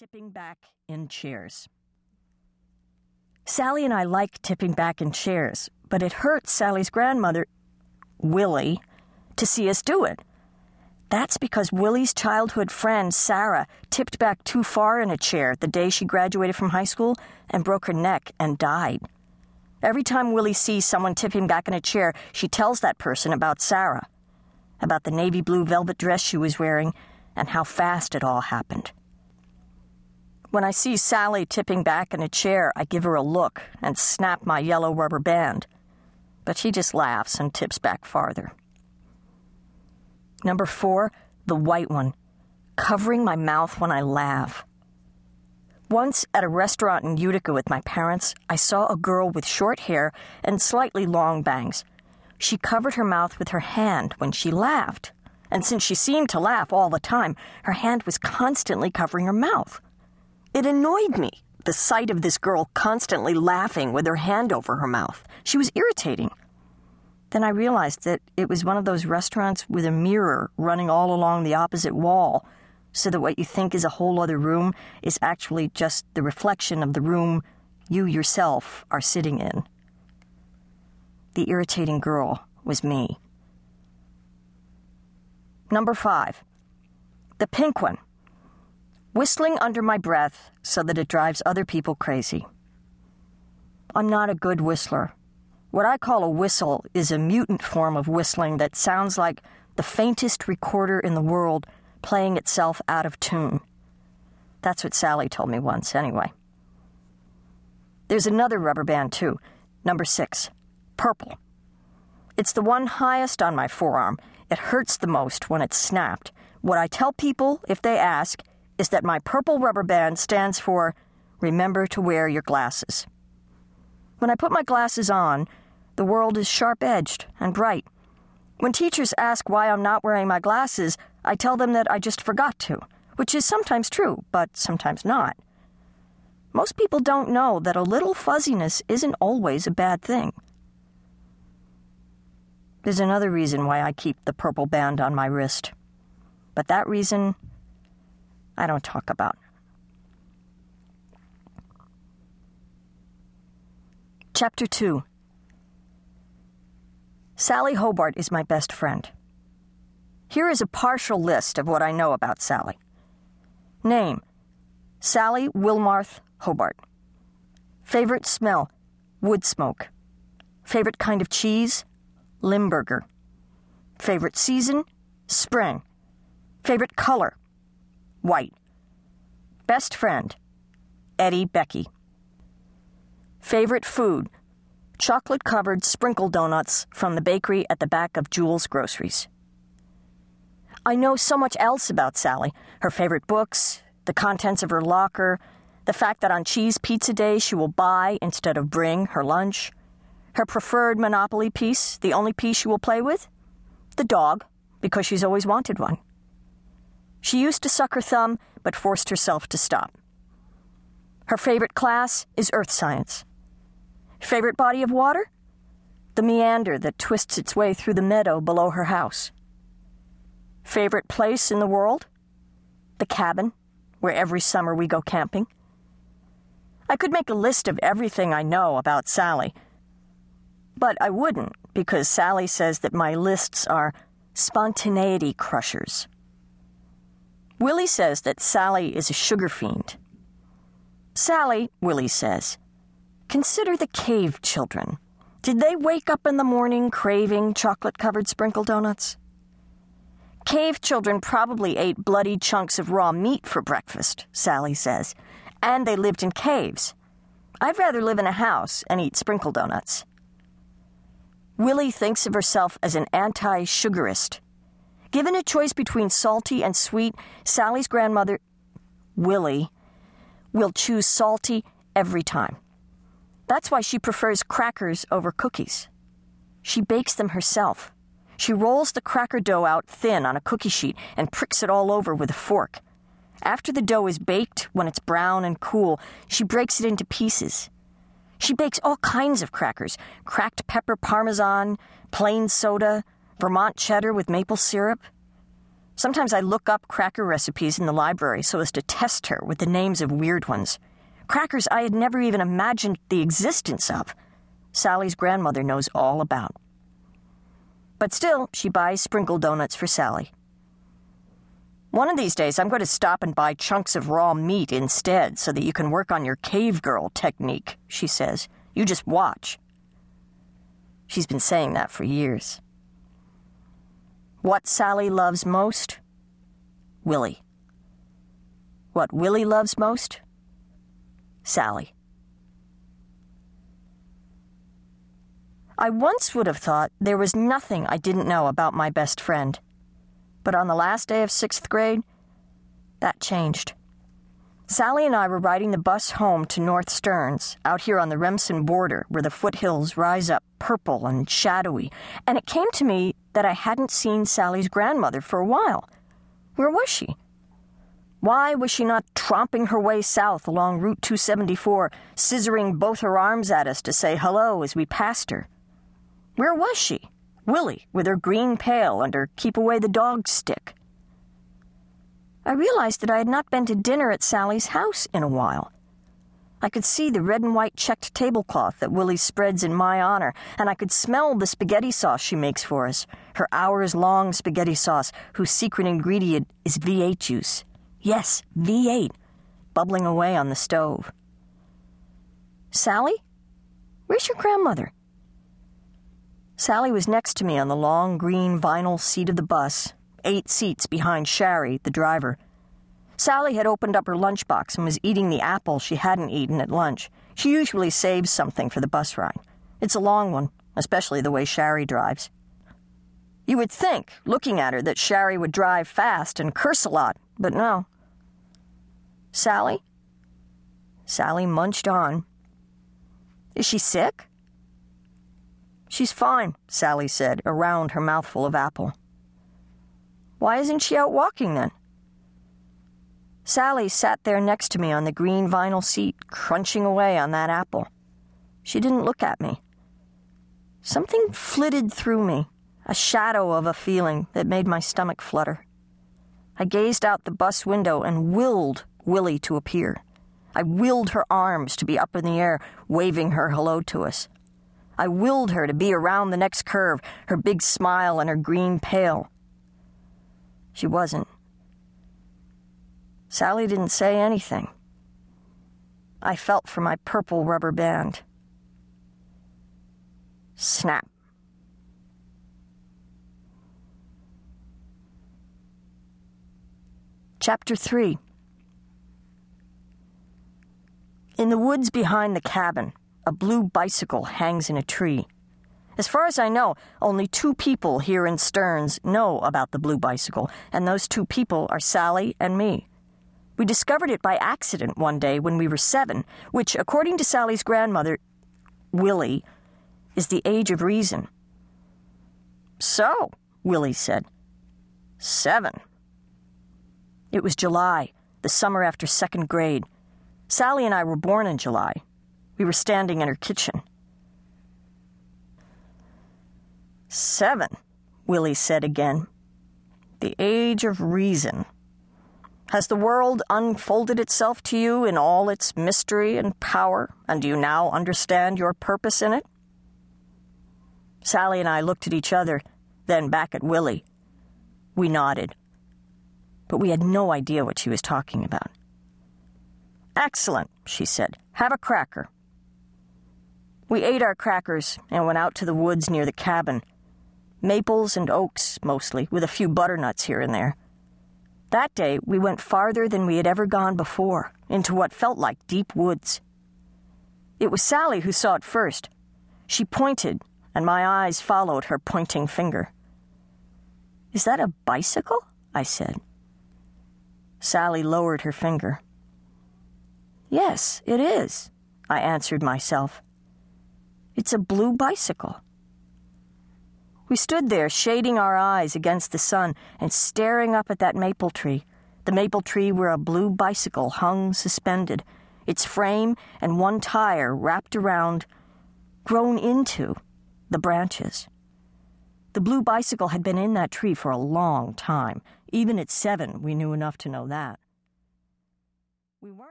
tipping back in chairs. Sally and I like tipping back in chairs, but it hurts Sally's grandmother, Willie, to see us do it. That's because Willie's childhood friend, Sarah, tipped back too far in a chair the day she graduated from high school and broke her neck and died. Every time Willie sees someone tipping back in a chair, she tells that person about Sarah, about the navy blue velvet dress she was wearing, and how fast it all happened. When I see Sally tipping back in a chair, I give her a look and snap my yellow rubber band. But she just laughs and tips back farther. Number four, the white one, covering my mouth when I laugh. Once at a restaurant in Utica with my parents, I saw a girl with short hair and slightly long bangs. She covered her mouth with her hand when she laughed. And since she seemed to laugh all the time, her hand was constantly covering her mouth. It annoyed me, the sight of this girl constantly laughing with her hand over her mouth. She was irritating. Then I realized that it was one of those restaurants with a mirror running all along the opposite wall, so that what you think is a whole other room is actually just the reflection of the room you yourself are sitting in. The irritating girl was me. Number five, the pink one whistling under my breath so that it drives other people crazy. I'm not a good whistler. What I call a whistle is a mutant form of whistling that sounds like the faintest recorder in the world playing itself out of tune. That's what Sally told me once, anyway. There's another rubber band, too, number six, purple. It's the one highest on my forearm. It hurts the most when it's snapped. What I tell people, if they ask, is that my purple rubber band stands for Remember to wear your glasses. When I put my glasses on, the world is sharp edged and bright. When teachers ask why I'm not wearing my glasses, I tell them that I just forgot to, which is sometimes true, but sometimes not. Most people don't know that a little fuzziness isn't always a bad thing. There's another reason why I keep the purple band on my wrist. But that reason I don't talk about. Chapter 2 Sally Hobart is my best friend. Here is a partial list of what I know about Sally. Name Sally Wilmarth Hobart. Favorite smell wood smoke. Favorite kind of cheese Limburger. Favorite season spring. Favorite color White. Best friend, Eddie Becky. Favorite food, chocolate covered sprinkle donuts from the bakery at the back of Jewel's Groceries. I know so much else about Sally her favorite books, the contents of her locker, the fact that on Cheese Pizza Day she will buy instead of bring her lunch, her preferred Monopoly piece, the only piece she will play with, the dog, because she's always wanted one. She used to suck her thumb, but forced herself to stop. Her favorite class is earth science. Favorite body of water? The meander that twists its way through the meadow below her house. Favorite place in the world? The cabin, where every summer we go camping. I could make a list of everything I know about Sally, but I wouldn't because Sally says that my lists are spontaneity crushers. Willie says that Sally is a sugar fiend. Sally, Willie says, consider the cave children. Did they wake up in the morning craving chocolate covered sprinkle donuts? Cave children probably ate bloody chunks of raw meat for breakfast, Sally says, and they lived in caves. I'd rather live in a house and eat sprinkle donuts. Willie thinks of herself as an anti sugarist Given a choice between salty and sweet, Sally's grandmother, Willie, will choose salty every time. That's why she prefers crackers over cookies. She bakes them herself. She rolls the cracker dough out thin on a cookie sheet and pricks it all over with a fork. After the dough is baked, when it's brown and cool, she breaks it into pieces. She bakes all kinds of crackers cracked pepper parmesan, plain soda, Vermont cheddar with maple syrup. Sometimes I look up cracker recipes in the library so as to test her with the names of weird ones. Crackers I had never even imagined the existence of. Sally's grandmother knows all about. But still, she buys sprinkle donuts for Sally. One of these days, I'm going to stop and buy chunks of raw meat instead so that you can work on your cave girl technique, she says. You just watch. She's been saying that for years. What Sally loves most? Willie. What Willie loves most? Sally. I once would have thought there was nothing I didn't know about my best friend. But on the last day of sixth grade, that changed. Sally and I were riding the bus home to North Stearns, out here on the Remsen border, where the foothills rise up purple and shadowy, and it came to me that I hadn't seen Sally's grandmother for a while. Where was she? Why was she not tromping her way south along Route 274, scissoring both her arms at us to say hello as we passed her? Where was she? Willie, with her green pail and her keep away the dog stick. I realized that I had not been to dinner at Sally's house in a while. I could see the red and white checked tablecloth that Willie spreads in my honor, and I could smell the spaghetti sauce she makes for us, her hours long spaghetti sauce, whose secret ingredient is V8 juice. Yes, V8, bubbling away on the stove. Sally? Where's your grandmother? Sally was next to me on the long green vinyl seat of the bus, eight seats behind Shari, the driver. Sally had opened up her lunchbox and was eating the apple she hadn't eaten at lunch. She usually saves something for the bus ride. It's a long one, especially the way Shari drives. You would think, looking at her, that Shari would drive fast and curse a lot, but no. Sally? Sally munched on. Is she sick? She's fine, Sally said, around her mouthful of apple. Why isn't she out walking then? Sally sat there next to me on the green vinyl seat, crunching away on that apple. She didn't look at me. Something flitted through me, a shadow of a feeling that made my stomach flutter. I gazed out the bus window and willed Willie to appear. I willed her arms to be up in the air, waving her hello to us. I willed her to be around the next curve, her big smile and her green pail. She wasn't. Sally didn't say anything. I felt for my purple rubber band. Snap. Chapter 3 In the woods behind the cabin, a blue bicycle hangs in a tree. As far as I know, only two people here in Stearns know about the blue bicycle, and those two people are Sally and me. We discovered it by accident one day when we were seven, which, according to Sally's grandmother, Willie, is the age of reason. So, Willie said. Seven. It was July, the summer after second grade. Sally and I were born in July. We were standing in her kitchen. Seven, Willie said again. The age of reason. Has the world unfolded itself to you in all its mystery and power, and do you now understand your purpose in it? Sally and I looked at each other, then back at Willie. We nodded, but we had no idea what she was talking about. Excellent, she said. Have a cracker. We ate our crackers and went out to the woods near the cabin. Maples and oaks, mostly, with a few butternuts here and there. That day, we went farther than we had ever gone before, into what felt like deep woods. It was Sally who saw it first. She pointed, and my eyes followed her pointing finger. Is that a bicycle? I said. Sally lowered her finger. Yes, it is, I answered myself. It's a blue bicycle. We stood there, shading our eyes against the sun and staring up at that maple tree, the maple tree where a blue bicycle hung suspended, its frame and one tire wrapped around, grown into, the branches. The blue bicycle had been in that tree for a long time. Even at seven, we knew enough to know that. We weren't